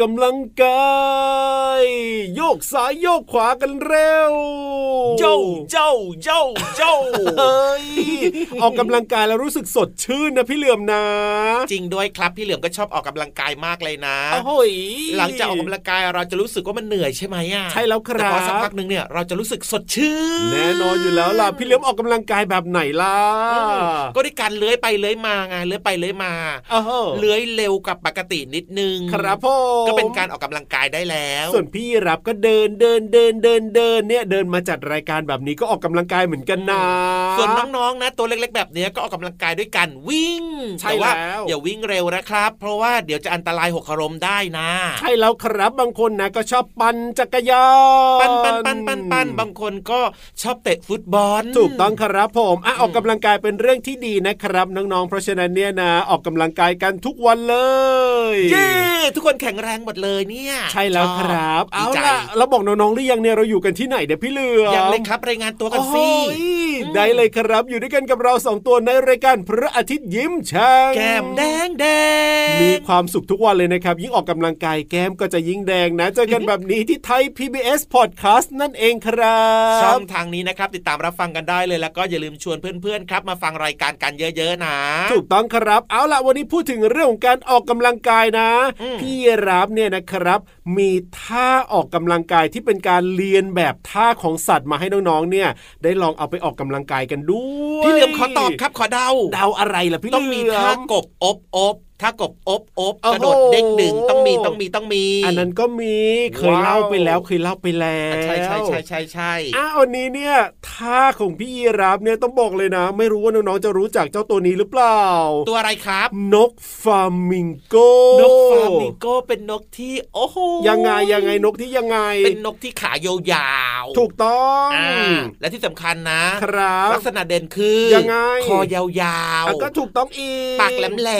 กกำลังกายโยกซ้ายโยกขวากันเร็ว เจ้าเจ้าเจ้าเจ้าเฮ้ย ออกกำลังกายแล้วรู้สึกสดชื่นนะพี่เหลือมนะ จริงด้วยครับพี่เหลือมก็ชอบออกกำลังกายมากเลยนะโอ้โหยหลังจากออกกำลังกายเราจะรู้สึกว่ามันเหนื่อยใช่ไหมอะใช่แล้วคแต่รัพอสักบพักหนึ่งเนี่ยเราจะรู้สึกสดชื่นแน่นอนอยู่แล้วล่ะพี่เหลือมออกกำลังกายแบบไหนล่ะเออก็ด้วยการเลื้อยไปเลื้อยมาไงเลื้อยไปเลื้อยมาโอ้โหเลื้อยเร็วกับปกตินิดนึงครับผมก็เป็นการออกกำลังกายได้แล้ว ส่วนพี่รับก็เดินเดินเดินเดินเดินเนี่ยเดินมาจัดรายการแบบนี้ก็ออกกำลังกายเหมือนกันนะส่วนน้องๆนะตัวเล็ก ๆ แบบเนี้ยก็ออกกำลังกายด้วยกันวิ่งใช่แต่ว่าแล้วอย่าวิ่งเร็วนะครับ เพราะว่าเดี๋ยวจะอันตรายหกอารมณ์ได้นะ ใช่แล้วครับบางคนนะก็ชอบปั่นจักรยานปันปันปันปันปันบางคนก็ชอบเตะฟุตบอล ถูกต้องครับผมอะออกกำลังกายเป็นเรื่องที่ดีนะครับน้องๆเพราะฉะนั้นเนี่ยนะออกกำลังกายกันทุกวันเลยเย้ทุกคนแข็งแรงหมดเลยเนี่ย ใช่แล้วครับดีเอาใจล่ะเราบอกน้องๆหรือยังเนี่ยเราอยู่กันที่ไหนเดี๋ยวพี่เหลือมยังเลยครับรายงานตัวกันสิโอ้ยได้เลยครับอยู่ด้วยกันกับเราสองตัวในรายการพระอาทิตย์ยิ้มช่างแก้มแดงแดงมีความสุขทุกวันเลยนะครับ ยิ่งออกกำลังกายแก้มก็จะยิ่งแดงนะเจอกันแบบนี้ที่ไทย PBS Podcast นั่นเองครับช่องทางนี้นะครับติดตามรับฟังกันได้เลยแล้วก็อย่าลืมชวนเพื่อนๆครับ มาฟังรายการกันเยอะๆนะถูกต้องครับเอาล่ะวันนี้พูดถึงเรื่องของการออกกำลังกายนะอืมพี่รับเนี่ยนะครับ มีท่าออกกำลังกายที่เป็นการเรียนแบบท่าของสัตว์มาให้น้องๆเนี่ย ได้ลองเอาไปออกกำลังกายกันด้วยพี่เหลือมขอตอบครับขอเดา เดาอะไรล่ะพี่ต้องมีเหลืท่ามกบอบอบ ท่ากบอบอบโอ้โหกระโดดเด้งดึงต้องมีต้องมีต้องมี อันนั้นก็มีเคยว้าวเล่าไปแล้วเคยเล่าไปแล้วใช่ใช่ใช่ใช่ใช่อ้าววันนี้เนี่ยท่าของพี่ยีรับเนี่ยต้องบอกเลยนะ ไม่รู้ว่าน้องๆจะรู้จักเจ้าตัวนี้หรือเปล่า ตัวอะไรครับ นกฟามิงโกนกฟลามิงโกเป็นนกที่โอ้โหยังไงยังไงนกที่ยังไง เป็นนกที่ขายาวๆถูกต้องอ่าและที่สำคัญนะครับลักษณะเด่นคือยังไงคอยาวอะก็ถูกต้องอีกๆปากแหล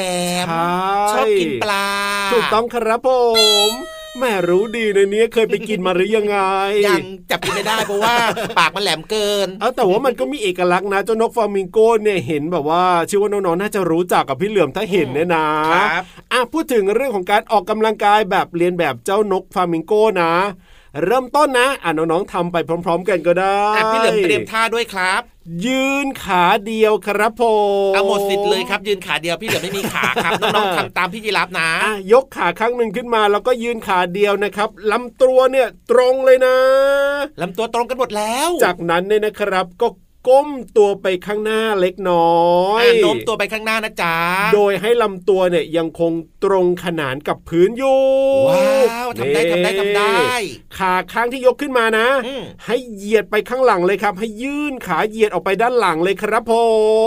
มใช่ๆชอบกินปลา ถูกต้องครับผมแม่รู้ดีในะเนี้ยเคยไปกินมาหรือยังไง ยังจับกินไม่ได้เพราะว่า ปากมันแหลมเกิน เอาแต่ว่ามันก็มีเอกลักษณ์นะเจ้านกฟลามิงโกเนี่ยเห็นแบบว่าเชื่อว่าน้องๆน่าจะรู้จักกับพี่เหลือมถ้าเห็นเนี่ยนะครับอะพูดถึงเรื่องของการออกกำลังกายแบบเรียนแบบเจ้านกฟลามิงโกนะ เริ่มต้นนะ อะน้องๆทำไปพร้อม ๆ กันก็ได้อะพี่เหลือมเตรียมท่าด้วยครับ ยืนขาเดียวครับผมเอาหมดสิทธิ์เลยครับ ยืนขาเดียวพี่เหลือมไม่มีขาครับน้องๆทำตามพี่ยีรับนะอะยกขาข้างหนึ่งขึ้นมา แล้วก็ยืนขาเดียวนะครับลำตัวเนี่ยตรงเลยนะลำตัวตรงกันหมดแล้ว จากนั้นเนี่ยนะครับก็ ก้มตัวไปข้างหน้าเล็กน้อยอะโน้มตัวไปข้างหน้านะจ๊ะ โดยให้ลำตัวเนี่ยยังคงตรงขนานกับพื้นอยู่ ว้าวทำได้ทำได้ทำได้ ขาข้างที่ยกขึ้นมานะอืมให้เหยียดไปข้างหลังเลยครับ ให้ยื่นขาเหยียดออกไปด้านหลังเลยครับผ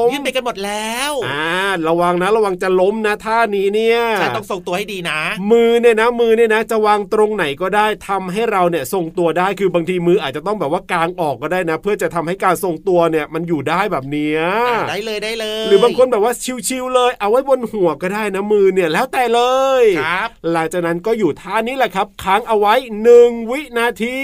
มยื่นไปกันหมดแล้วอ่าระวังนะระวังจะล้มนะท่านี้เนี่ยใช่ต้องทรงตัวให้ดีนะ มือเนี่ยนะ มือเนี่ยนะ จะวางตรงไหนก็ได้ทำให้เราเนี่ยทรงตัวได้คือบางทีมืออาจจะต้องแบบว่ากางออกก็ได้นะ เพื่อจะทำให้การทรงตัวเนี่ยมันอยู่ได้แบบเนี้ยอะได้เลยได้เลย หรือบางคนแบบว่าชิวๆเลย เอาไว้บนหัวก็ได้นะมือเนี่ยแล้วแต่เลยครับหลังจากนั้นก็อยู่ท่านี้แหละครับ ค้างเอาไว้หนึ่งวินาที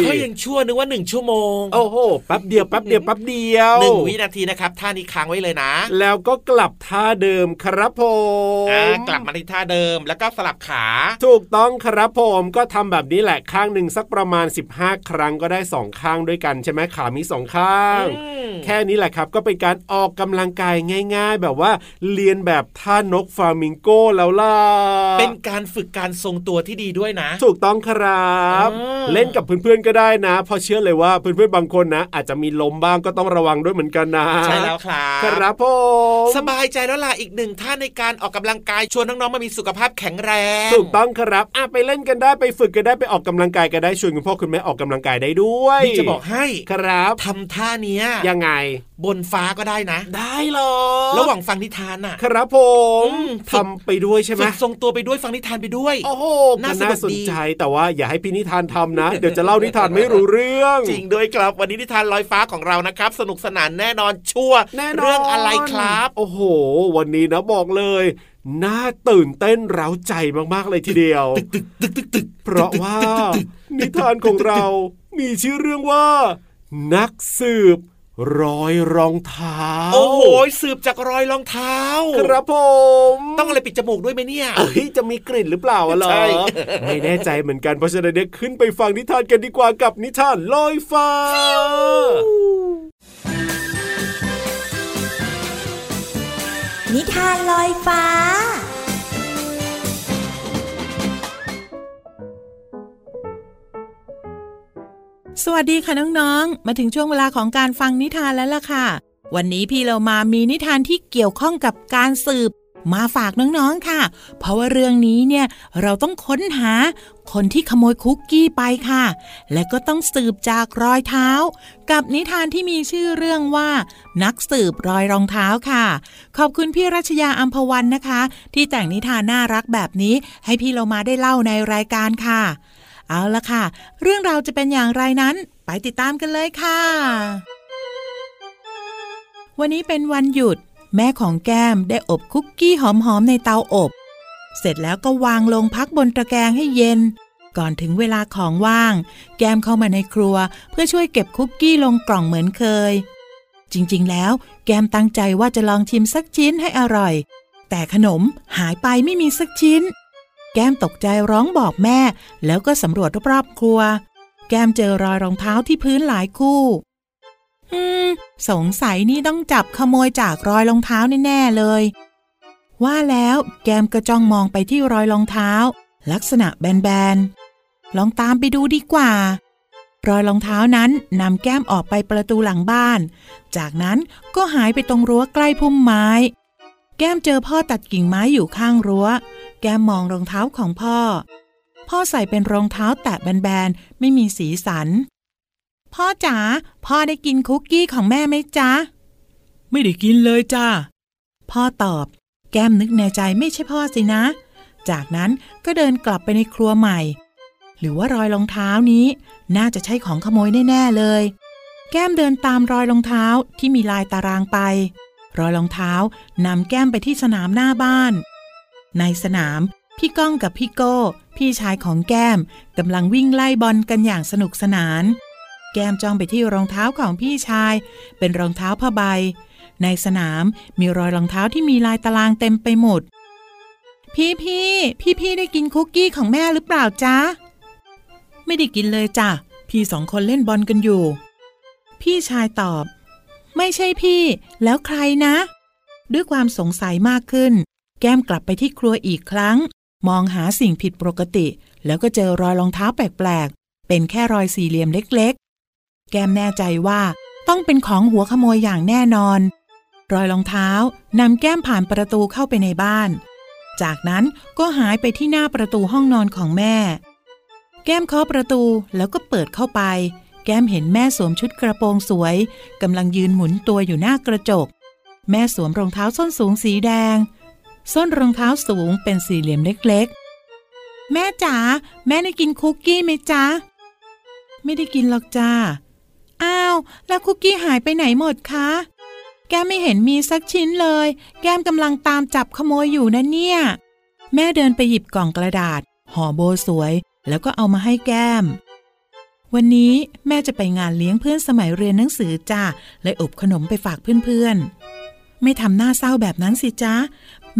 เขายังชั่วนึกว่าหนึ่งชั่วโมงโอ้โหแป๊บเดียวแป๊บเดียวแป๊บเดียวหนึ่งวินาทีนะครับท่านี้ค้างไว้เลยนะ แล้วก็กลับท่าเดิมครับผมอ่ากลับมาที่ท่าเดิมแล้วก็สลับขา ถูกต้องครับผมก็ทำแบบนี้แหละข้างหนึ่งสักประมาณ 15 ครั้งก็ได้สองข้างด้วยกันใช่ไหมขามีสองข้างอืมแค่นี้แหละครับก็เป็นการออกกำลังกายง่าย ๆ แบบว่าเรียนแบบท่านกฟลามิงโกแล้วล่ะ เป็นการฝึกการทรงตัวที่ดีด้วยนะ ถูกต้องครับอ่าเล่นกับเพื่อนๆก็ได้นะเพราะเชื่อเลยว่าเพื่อนๆบางคนนะ อาจจะมีล้มบ้างก็ต้องระวังด้วยเหมือนกันนะใช่แล้วครับครับผมสบายใจแล้วล่ะอีกหนึ่งท่าในการออกกำลังกายชวนน้องๆมามีสุขภาพแข็งแรงถูกต้องครับอะไปเล่นกันได้ไปฝึกกันได้ไปออกกำลังกายกันได้ชวนคุณพ่อคุณแม่ออกกำลังกายได้ด้วยนี่จะบอกให้ครับทำท่าเนี้ยยังไง บนฟ้าก็ได้นะ ได้เหรอระหว่างฟังนิทานน่ะ ครับผมอืมทำไปด้วยใช่ไหมฝึกทรงตัวไปด้วยฟังนิทานไปด้วย โอ้โหน่าก็สนุน่ากสนดีใจแต่ว่าอย่าให้พี่นิทานทำนะ เดี๋ยวจะเล่านิทานไม่รู้เรื่อง จริงด้วยครับวันนี้นิทานลอยฟ้าของเรานะครับ สนุกสนานแน่นอนชัวร์แน่นอนเรื่องอะไรครับ โอ้โห วันนี้นะบอกเลยน่าตื่นเต้นเร้าใจมากๆเลยทีเดียวตึกตึกตึกตึกเพราะว่านิทานของเรามีชื่อเรื่องว่า นักสืบรอยรองเท้า โอ้โหสืบจากรอยรองเท้า ครับผม ต้องอะไรปิดจมูกด้วยไหมเนี่ยเอ้ยจะมีกลิ่นหรือเปล่าอะเหรอใช่ไม่แน่ใจเหมือนกันเพราะฉะนั้นเนี่ยขึ้นไปฟังนิทานกันดีกว่ากับนิทานลอยฟ้า นิทานลอยฟ้า สวัสดีค่ะน้องๆ มาถึงช่วงเวลาของการฟังนิทานแล้วล่ะค่ะ วันนี้พี่เรามามีนิทานที่เกี่ยวข้องกับการสืบ มาฝากน้องๆค่ะ เพราะว่าเรื่องนี้เนี่ยเราต้องค้นหาคนที่ขโมยคุกกี้ไปค่ะ และก็ต้องสืบจากรอยเท้า กับนิทานที่มีชื่อเรื่องว่า นักสืบรอยรองเท้าค่ะ ขอบคุณพี่รัชยาอัมพวันนะคะ ที่แต่งนิทานน่ารักแบบนี้ ให้พี่เรามาได้เล่าในรายการค่ะ เอาละค่ะ เรื่องราวจะเป็นอย่างไรนั้น ไปติดตามกันเลยค่ะ วันนี้เป็นวันหยุด แม่ของแก้มได้อบคุกกี้หอมๆในเตาอบ เสร็จแล้วก็วางลงพักบนตะแกรงให้เย็น ก่อนถึงเวลาของว่าง แก้มเข้ามาในครัว เพื่อช่วยเก็บคุกกี้ลงกล่องเหมือนเคย จริงๆ แล้ว แก้มตั้งใจว่าจะลองชิมสักชิ้นให้อร่อย แต่ขนมหายไปไม่มีสักชิ้น แก้มตกใจร้องบอกแม่ แล้วก็สำรวจรอบๆครัว แก้มเจอรอยรองเท้าที่พื้นหลายคู่ อืม สงสัยนี่ต้องจับขโมยจากรอยรองเท้าแน่ๆเลย ว่าแล้วแก้มก็จ้องมองไปที่รอยรองเท้า ลักษณะแบนๆ ลองตามไปดูดีกว่า รอยรองเท้านั้นนำแก้มออกไปประตูหลังบ้าน จากนั้นก็หายไปตรงรั้วใกล้พุ่มไม้ แก้มเจอพ่อตัดกิ่งไม้อยู่ข้างรั้ว แก้มมองรองเท้าของพ่อ พ่อใส่เป็นรองเท้าแตะแบนๆ ไม่มีสีสัน พ่อจ๋า พ่อได้กินคุกกี้ของแม่ไหมจ๊ะ ไม่ได้กินเลยจ้า พ่อตอบ แก้มนึกในใจไม่ใช่พ่อสินะ จากนั้นก็เดินกลับไปในครัวใหม่ หรือว่ารอยรองเท้านี้ น่าจะใช่ของขโมยแน่ๆเลย แก้มเดินตามรอยรองเท้าที่มีลายตารางไป รอยรองเท้านำแก้มไปที่สนามหน้าบ้าน ในสนาม พี่ก้องกับพี่โก้ พี่ชายของแก้มกำลังวิ่งไล่บอลกันอย่างสนุกสนาน แก้มจ้องไปที่รองเท้าของพี่ชาย เป็นรองเท้าผ้าใบ ในสนามมีรอยรองเท้าที่มีลายตารางเต็มไปหมด พี่พี่พี่พี่ได้กินคุกกี้ของแม่หรือเปล่าจ๊ะ ไม่ไม่ได้กินเลยจ้ะ พี่สองคนเล่นบอลกันอยู่ พี่ชายตอบ ไม่ใช่พี่ แล้วใครนะด้วยความสงสัยมากขึ้น แก้มกลับไปที่ครัวอีกครั้ง มองหาสิ่งผิดปกติ แล้วก็เจอรอยรองเท้าแปลกๆ เป็นแค่รอยสี่เหลี่ยมเล็กๆ แก้มแน่ใจว่าต้องเป็นของหัวขโมยอย่างแน่นอน รอยรองเท้านำแก้มผ่านประตูเข้าไปในบ้าน จากนั้นก็หายไปที่หน้าประตูห้องนอนของแม่ แก้มเคาะประตูแล้วก็เปิดเข้าไป แก้มเห็นแม่สวมชุดกระโปรงสวยกำลังยืนหมุนตัวอยู่หน้ากระจก แม่สวมรองเท้าส้นสูงสีแดง ส้นรองเท้าสูงเป็นสี่เหลี่ยมเล็กๆ แม่จ๋าแม่ได้กินคุกกี้ไหมจ๊ะ ไม่ได้กินหรอกจ้า อ้าว แล้วคุกกี้หายไปไหนหมดคะ แก้มไม่เห็นมีสักชิ้นเลย แก้มกำลังตามจับขโมยอยู่นะเนี่ย แม่เดินไปหยิบกล่องกระดาษ ห่อโบสวย แล้วก็เอามาให้แก้ม วันนี้แม่จะไปงานเลี้ยงเพื่อนสมัยเรียนหนังสือจ้าเลยอบขนมไปฝากเพื่อนๆไม่ทำหน้าเศร้าแบบนั้นสิจ้า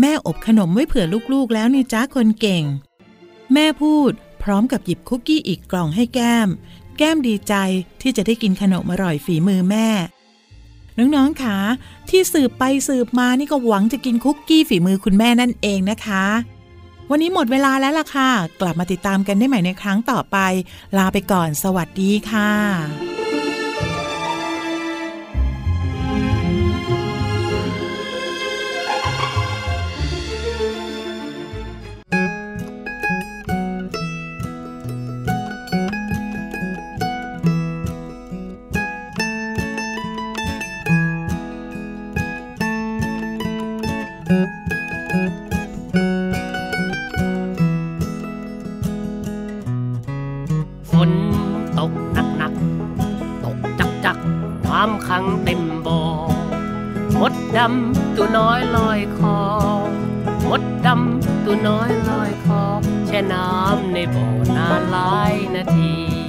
แม่อบขนมไว้เผื่อลูกๆ แล้วนี่จ้าคนเก่ง แม่พูดพร้อมกับหยิบคุกกี้อีกกล่องให้แก้ม แก้มดีใจที่จะได้กินขนมอร่อยฝีมือแม่ น้องๆคะที่สืบไปสืบมานี่ก็หวังจะกินคุกกี้ฝีมือคุณแม่นั่นเองนะคะ วันนี้หมดเวลาแล้วล่ะค่ะ กลับมาติดตามกันได้ใหม่ในครั้งต่อไป ลาไปก่อน สวัสดีค่ะ งเต็มบ่อมดดำตัวน้อยลอยคอมดดำตัวน้อยลอยคอแช่น้ำในบ่อนานหลายนาที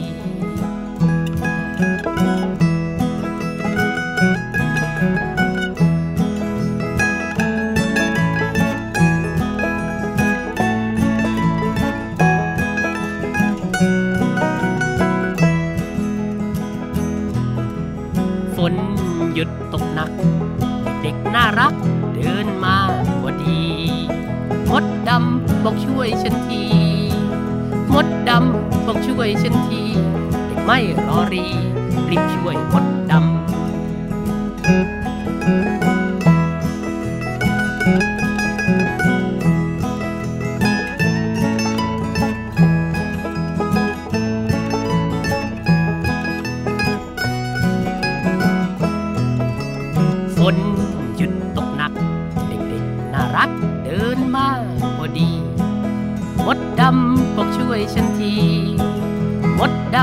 เด็กน่ารัก เดินมาพอดีมดดำบอกช่วยฉันทีมดดำบอกช่วยฉันทีเด็กไม่รอรีรีบช่วยมดดำ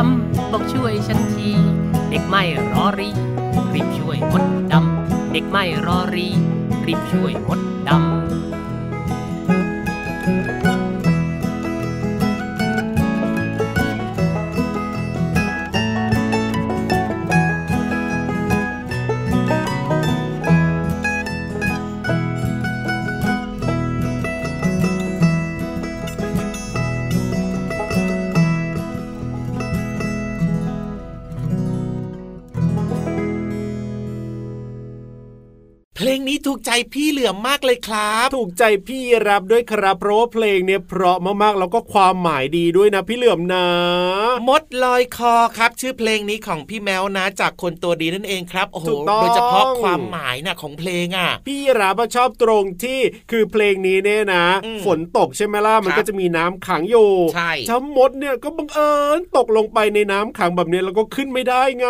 ำบอกช่วยฉันที เด็กไม่รอรี รีบช่วยมดดำ เด็กไม่รอรี รีบช่วยมด เพลงนี้ถูกใจพี่เหลือมมากเลยครับ ถูกใจพี่รับด้วยครับเพราะว่าเพลงเนี่ยเพราะมากๆแล้วก็ความหมายดีด้วยนะพี่เหลื่อมนะ มดลอยคอครับ ชื่อเพลงนี้ของพี่แมวนะ จากคนตัวดีนั่นเองครับโอ้โหถูกต้องโดยเฉพาะความหมายนะของเพลงอะ พี่รับอะชอบตรงที่คือเพลงนี้เนี่ยนะอืมฝนตกใช่ไหมล่ะมันครับก็จะมีน้ำขังอยู่ใช่ช้ำมดเนี่ยก็บังเอิญตกลงไปในน้ำขังแบบนี้แล้วก็ขึ้นไม่ได้ไง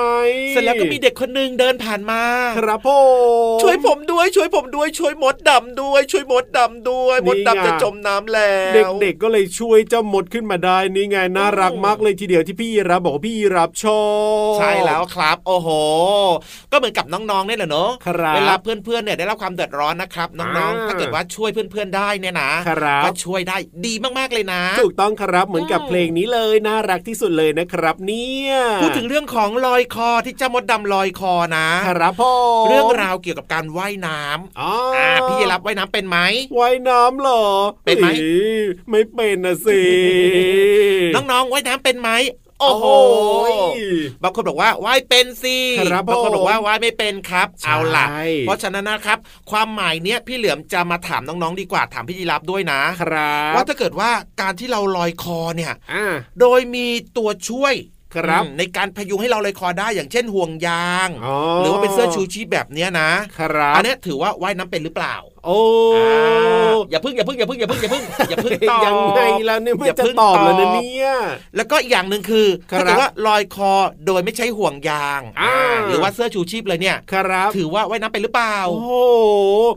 เสร็จแล้วก็มีเด็กคนหนึงเดินผ่านมา ครับผมช่วยผมด้วยช่วยผมด้วยช่วยมดดำด้วย ช่วยมดดำด้วยนี่มดดำไงจะจมน้ำแล้ว เด็กๆก็เลยช่วยเจ้ามดขึ้นมาได้นี่ไงน่ารักมากเลยทีเดียวที่พี่ยีรับบอกว่าพี่ยีรับชอบใช่แล้วครับ โอ้โห ก็เหมือนกับน้องๆเนี่ยแหละเนอะครับเวลาเพื่อนๆเนี่ยได้รับความเดือดร้อนนะครับน้องอ่าๆถ้าเกิดว่าช่วยเพื่อนๆได้เนี่ยนะครับก็ช่วยได้ดีมากๆเลยนะ ถูกต้องครับเหมือนกับอืมเพลงนี้เลยน่ารักที่สุดเลยนะครับ เนี่ยพูดถึงเรื่องของลอยคอที่เจ้ามดดำลอยคอนะครับพ่อเรื่องราวเกี่ยวกับการว่ายน้ำอ๋ออ่าพี่ยีรับว่ายน้ำเป็นไหมว่ายน้ำเหรอ เป็นไหมอ้ยไม่เป็นนะสิน้องๆว่ายน้ำเป็นไหมโอ้โหโอ้ยบางคนบอกว่าว่ายเป็นสิครับบางคนบอกว่าผมว่ายไม่เป็นครับใช่เอาล่ะ เพราะฉะนั้นนะครับ ความหมายเนี้ยพี่เหลือมจะมาถามน้องๆดีกว่าถามพี่ยีรับด้วยนะ ครับ ว่าถ้าเกิดว่าการที่เราลอยคอเนี่ยอ่าโดยมีตัวช่วย ครับอืมในการพยุงให้เราลอยคอได้อย่างเช่นห่วงยางอ๋อหรือว่าเป็นเสื้อชูชีพแบบเนี้ยนะครับอันเนี้ยถือว่าว่ายน้ำเป็นหรือเปล่า โอ้อ่าอย่าพึ่งอย่าพึ่งอย่าพึ่งอย่าพึ่งอย่าพึ่งอย่าพึ่งตอบยังไงล่ะเนี่ยไม่อย่าจะเพิ่งตอบแล้วนะตอบเนี่ยแล้วก็อีกอย่างหนึ่งคือครับถ้าเกิดว่าลอยคอโดยไม่ใช้ห่วงยางอ่าหรือว่าเสื้อชูชีพเลยเนี่ยครับถือว่าว่ายน้ำเป็นหรือเปล่า โอ้โห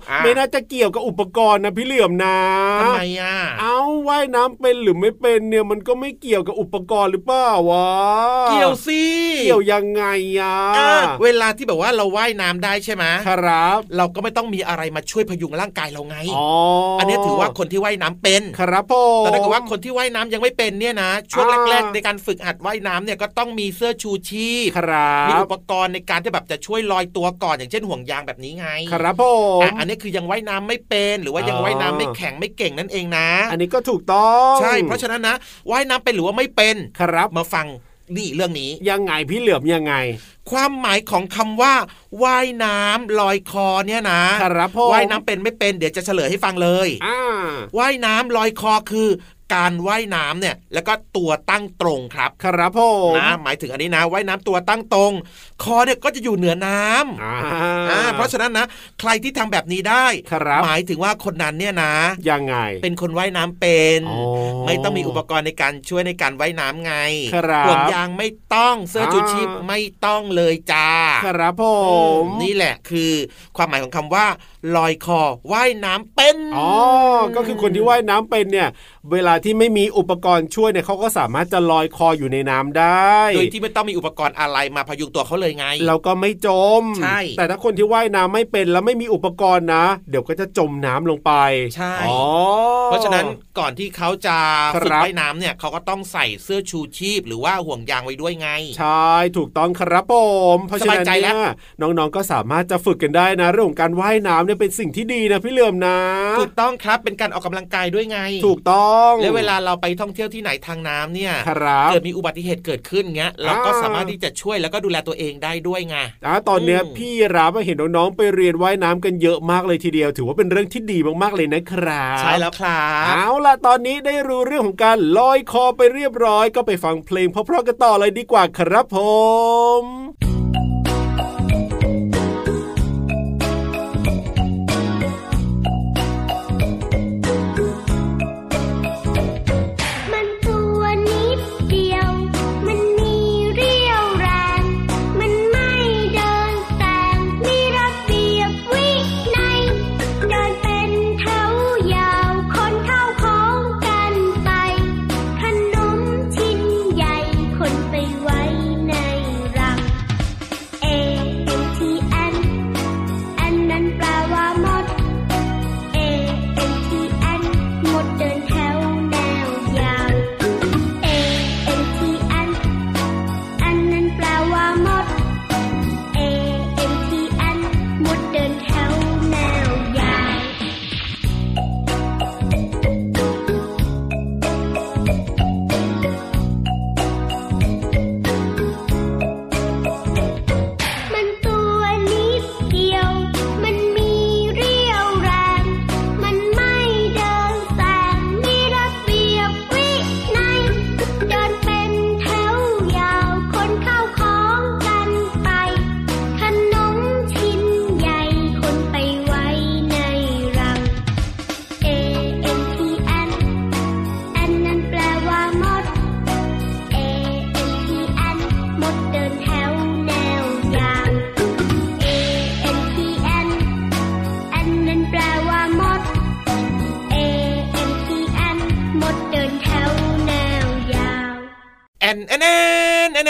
อ่าไม่น่าจะเกี่ยวกับอุปกรณ์นะพี่เหลื่อมนะทำไมอะเอาว่ายน้ำเป็นหรือไม่เป็นเนี่ยมันก็ไม่เกี่ยวกับอุปกรณ์หรือเปล่าวะเกี่ยวสิเกี่ยวยังไงอะอ่าเวลาที่แบบว่าเราว่ายน้ำได้ใช่ไหมครับ เราก็ไม่ต้องมีอะไรมาช่วยพยุงร่างกายเราไงอ๋ออัอันนี้ถือว่าคนที่ว่ายน้ำเป็น ครับผมแต่ถ้าเกิดว่าคนที่ว่ายน้ำยังไม่เป็นเนี่ยนะ ช่วงอ่าแรก ๆ ในการฝึกหัดว่ายน้ำเนี่ยก็ต้องมีเสื้อชูชีพครับมีอุปกรณ์ในการที่แบบจะช่วยลอยตัวก่อนอย่างเช่นห่วงยางแบบนี้ไง ครับผมอะอันนี้คือยังว่ายน้ำไม่เป็นหรือว่ายังอ๋อว่ายน้ำไม่แข็งไม่เก่งนั่นเองนะ อันนี้ก็ถูกต้อง ใช่ เพราะฉะนั้นนะว่ายน้ำเป็นหรือว่าไม่เป็นครับมาฟัง นี่เรื่องนี้ ยังไงพี่เหลือมยังไง ความหมายของคำว่าว่ายน้ำลอยคอเนี่ยนะครับผมว่ายน้ำเป็นไม่เป็นเดี๋ยวจะเฉลยให้ฟังเลยอ่าว่ายน้ำลอยคอคือ การว่ายน้ำเนี่ยแล้วก็ตัวตั้งตรงครับครับผมนะหมายถึงอันนี้นะว่ายน้ำตัวตั้งตรง คอเนี่ยก็จะอยู่เหนือน้ำอ่าอ่าเพราะฉะนั้นนะใครที่ทำแบบนี้ได้ครับหมายถึงว่าคนนั้นเนี่ยนะยังไง เป็นคนว่ายน้ำเป็นอ๋อไม่ต้องมีอุปกรณ์ในการช่วยในการว่ายน้ำไงครับห่วงยางไม่ต้องเสื้อชูชีพอ่าไม่ต้องเลยจ้าครับผมนี่แหละคือความหมายของคำว่าลอยคอว่ายน้ำเป็นอ๋อก็คือคนที่ว่ายน้ำเป็นเนี่ย เวลาที่ไม่มีอุปกรณ์ช่วยเนี่ยเขาก็สามารถจะลอยคออยู่ในน้ำได้โดยที่ไม่ต้องมีอุปกรณ์อะไรมาพยุงตัวเขาเลยไง เราก็ไม่จมใช่แต่ถ้าคนที่ว่ายน้ำไม่เป็นแล้วไม่มีอุปกรณ์นะ เดี๋ยวก็จะจมน้ำลงไปใช่อ๋อเพราะฉะนั้นก่อนที่เขาจะครับฝึกว่ายน้ำเนี่ยเขาก็ต้องใส่เสื้อชูชีพ หรือว่าห่วงยางไว้ด้วยไง ใช่ถูกต้องครับผมเพราะฉะนั้นสบายใจแล้เนี่ยวน้องๆก็สามารถจะฝึกกันได้นะเรื่องของการว่ายน้ำเนี่ยเป็นสิ่งที่ดีนะพี่เหลื่อมนะถูกต้องครับเป็นการออกกำลังกายด้วยไง ถูกต้องแล้วเวลาเราไปท่องเที่ยวที่ไหนทางน้ำเนี่ยครับเกิดมีอุบัติเหตุเกิดขึ้นเงี้ยเราก็อ่าสามารถที่จะช่วยแล้วก็ดูแลตัวเองได้ด้วยไงอะตอนเนี้ยอืมพี่รับเห็นน้องๆไปเรียนว่ายน้ำกันเยอะมากเลยทีเดียว ถือว่าเป็นเรื่องที่ดีมากๆเลยนะครับใช่แล้วครับเอาล่ะตอนนี้ได้รู้เรื่องของการลอยคอไปเรียบร้อย ก็ไปฟังเพลงเพราะๆกันต่อเลยดีกว่าครับผม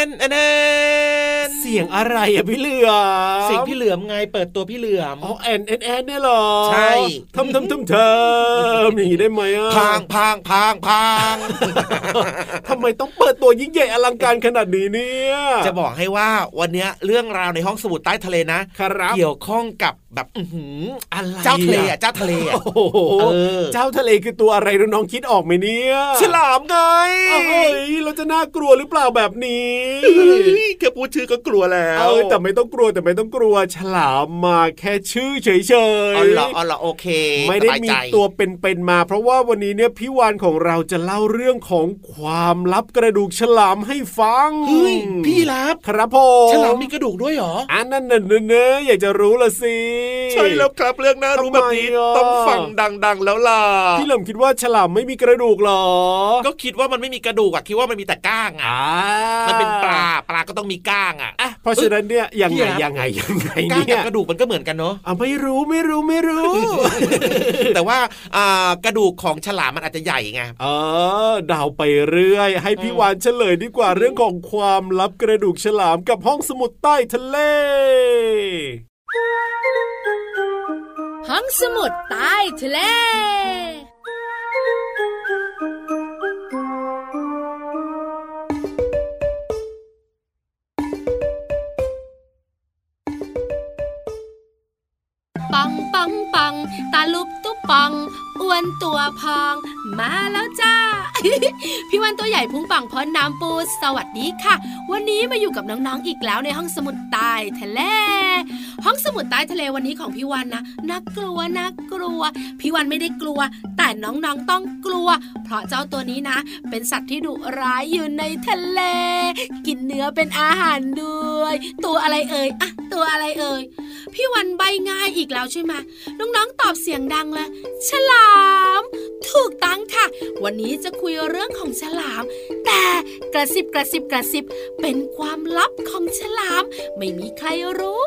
อน สียงอะไรอะพี่เหลือมเสียงพี่เหลือมไงเปิดตัวพี่เหลือมอ๋อแอนแอนแอนเนี่ยเหรอใช่ทำทำทำเธออย่างนี้ได้ไหมอะพางพางพางพางทำไมต้องเปิดตัวยิ่งใหญ่อลังการขนาดนี้เนี่ยจะบอกให้ว่าวันเนี้ยเรื่องราวในห้องสมุดใต้ทะเลนะครับเกี่ยวข้องกับแบบอือหืออะไรเจ้าทะเลอะเจ้าทะเลอะโอ้โหเออเจ้าทะเลคือตัวอะไรน้องๆคิดออกไหมเนี่ยฉลามไงเอ้ยเราจะน่ากลัวหรือเปล่าแบบนี้เฮ้ยแค่พูดชื่อก็กลัวแล้วเอ้ยแต่ไม่ต้องกลัวแต่ไม่ต้องกลัวฉลามมาแค่ชื่อเฉยๆอ๋อเหรออ๋อเหรอโอเค ไม่ได้สบายมีใจตัวเป็นๆมา เพราะว่าวันนี้เนี่ยพี่วานของเราจะเล่าเรื่องของความลับกระดูกฉลามให้ฟังเฮ้ยพี่รับครับผมฉลามมีกระดูกด้วยเหรออันนั้นน่ะเนอะอยากจะรู้ละสิใช่แล้วครับเรื่องน่ารู้แบบนี้ทำไมอะต้องฟังดังๆแล้วล่ะพี่เหลิมคิดว่าฉลามไม่มีกระดูกเหรอ ก็คิดว่ามันไม่มีกระดูกอะคิดว่ามันมีแต่ก้างอะอ่ามันเป็นปลาปลาก็ต้องมีก้างอะอะเพราะฉะนั้นเนี่ยยังพี่ไงครับยังไงยังไงก้างเนี่กับยกระดูกมันก็เหมือนกันเนาะอะไม่รู้ไม่รู้ไม่รู้ แต่ว่าอ่ากระดูกของฉลามมันอาจจะใหญ่ไงเออเดาไปเรื่อย ให้พี่อืมวานเฉลยดีกว่าเรื่องของความลับกระดูกฉลามกับห้องสมุดใต้ทะเล ห้องสมุดใต้ทะเล ปังปัง ตาลุบตุ๊บปังอ้วนตัวพอง มาแล้วจ้า พี่วันตัวใหญ่พุงปังพอน้ำปูสวัสดีค่ะ วันนี้มาอยู่กับน้องๆอีกแล้วในห้องสมุดใต้ทะเล ห้องสมุดใต้ทะเลวันนี้ของพี่วันนะน่ากลัวน่ากลัว พี่วันไม่ได้กลัว แต่น้องๆต้องกลัว เพราะเจ้าตัวนี้นะ เป็นสัตว์ที่ดุร้ายอยู่ในทะเล กินเนื้อเป็นอาหารด้วย ตัวอะไรเอ่ยอะตัวอะไรเอ่ย พี่วันใบง่ายอีกแล้วใช่ไหมน้องๆตอบเสียงดังเลยฉลาม ถูกตั้งค่ะ วันนี้จะคุยเรื่องของฉลาม แต่กระซิบกระซิบกระซิบ เป็นความลับของฉลาม ไม่มีใครรู้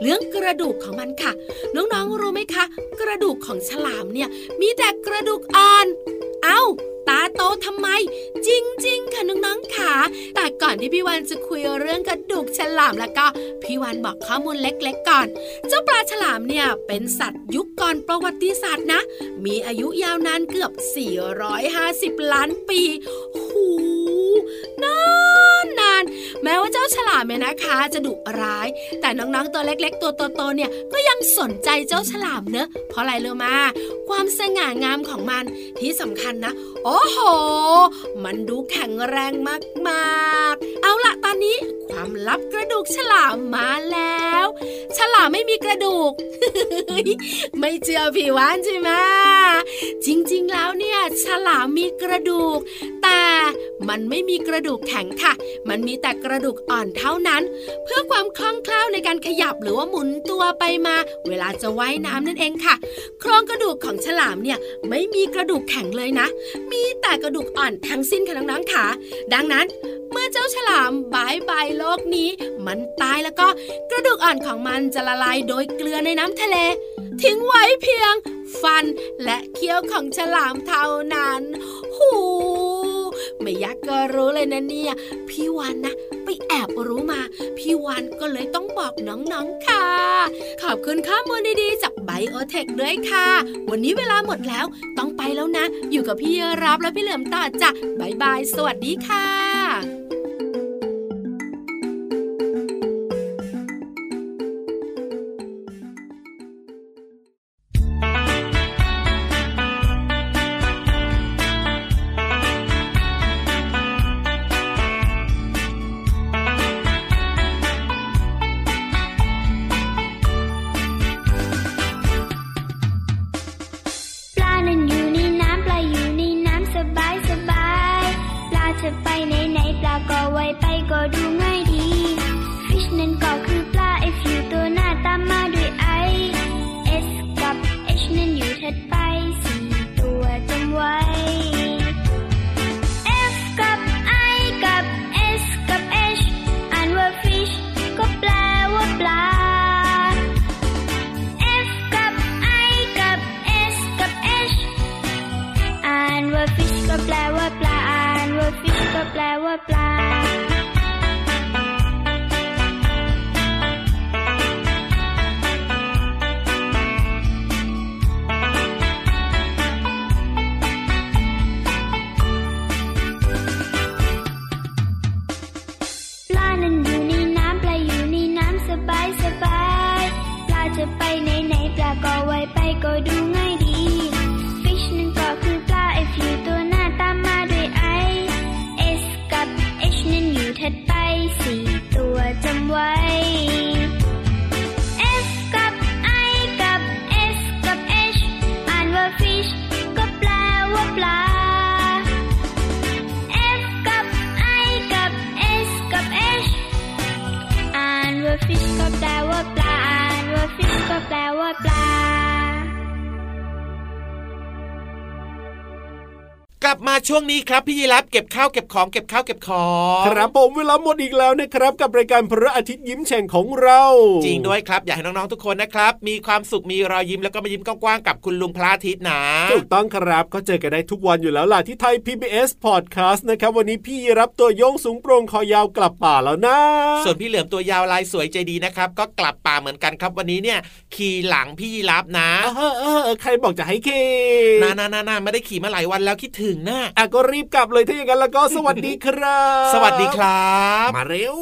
เรื่องกระดูกของมันค่ะ น้องๆรู้ไหมคะ กระดูกของฉลามเนี่ย มีแต่กระดูกอ่อน เอ้าตาโตทำไม จริง ๆ ค่ะน้องๆค่ะแต่ก่อนที่พี่วันจะคุยเรื่องกระดูกฉลามแล้วก็พี่วันบอกข้อมูลเล็ก ๆ ก่อน เจ้าปลาฉลามเนี่ยเป็นสัตว์ยุคก่อนประวัติศาสตร์นะ มีอายุยาวนานเกือบ 450 ล้านปี หูนาน นาน แม้ว่าเจ้าฉลามเนี่ยนะคะ จะดุร้าย แต่น้องๆตัวเล็ก ๆ ตัวโตๆเนี่ยก็ยังสนใจเจ้าฉลามเนอะเพราะอะไรรู้มาความสง่างามของมันที่สำคัญนะ โอ้โห มันดูแข็งแรงมากๆ เอาละตอนนี้ความลับกระดูกฉลามมาแล้ว ฉลามไม่มีกระดูก ไม่เชื่อพี่วานใช่ไหมจริงๆแล้วเนี่ยฉลามมีกระดูก แต่มันไม่มีกระดูกแข็งค่ะมันมีแต่กระดูกอ่อนเท่านั้น เพื่อความคล่องแคล่วในการขยับหรือว่าหมุนตัวไปมา เวลาจะว่ายน้ำนั่นเองค่ะ โครงกระดูกของฉลามเนี่ยไม่มีกระดูกแข็งเลยนะ มีแต่กระดูกอ่อนทั้งสิ้นค่ะน้องๆค่ะ ดังนั้นเมื่อเจ้าฉลามบายบายโลกนี้ มันตายแล้วก็กระดูกอ่อนของมันจะละลายโดยเกลือในน้ำทะเล ทิ้งไว้เพียง ฟันและเขี้ยวของฉลามเท่านั้น หู ไม่ยักก็รู้เลยนะเนี่ย พี่วานนะ ไปแอบรู้มา พี่วานก็เลยต้องบอกน้องๆค่ะ ขอบคุณข้อมูลดีๆจากไบโอเทคด้วยค่ะ วันนี้เวลาหมดแล้วต้องไปแล้วนะ อยู่กับพี่รับและพี่เหลือมต่อจ้ะบายบาย สวัสดีค่ะ goodbye. สี่ตัวจำไว้ f กับ i กับ s กับ h อ่านว่า fish ก็แปลว่าปลา F กับ I กับ S กับ H อ่านว่า fish ก็แปลว่าปลา อ่านว่า fish ก็แปลว่าปลา ลับมาช่วงนี้ครับพี่ยีรับเก็บข้าวเก็บของเก็บข้าวเก็บของครับผมเวลาหมดอีกแล้วนะครับ กับรายการพระอาทิตย์ยิ้มแฉ่งของเรา จริงด้วยครับอยากให้น้องๆทุกคนนะครับ มีความสุขมีรอยยิ้มแล้วก็มายิ้มกว้างๆกับคุณลุงพระอาทิตย์นะถูกต้องครับก็เจอกันได้ทุกวันอยู่แล้วล่ะที่ไทย PBS Podcast นะครับวันนี้พี่รับตัวโยงสูงโปร่งคอยาวกลับป่าแล้วนะ ส่วนพี่เหลือมตัวยาวลายสวยใจดีนะครับ ก็กลับป่าเหมือนกันครับ วันนี้เนี่ย ขี่หลังพี่ยีรับนะเออเออเออใครบอกจะให้เคนานานานาไม่ได้ขี่มาหลายวันแล้วคิดถึงนะอะก็รีบกลับเลยถ้าอย่างนั้นแล้วก็สวัสดีครับ สวัสดีครับ มาเร็ว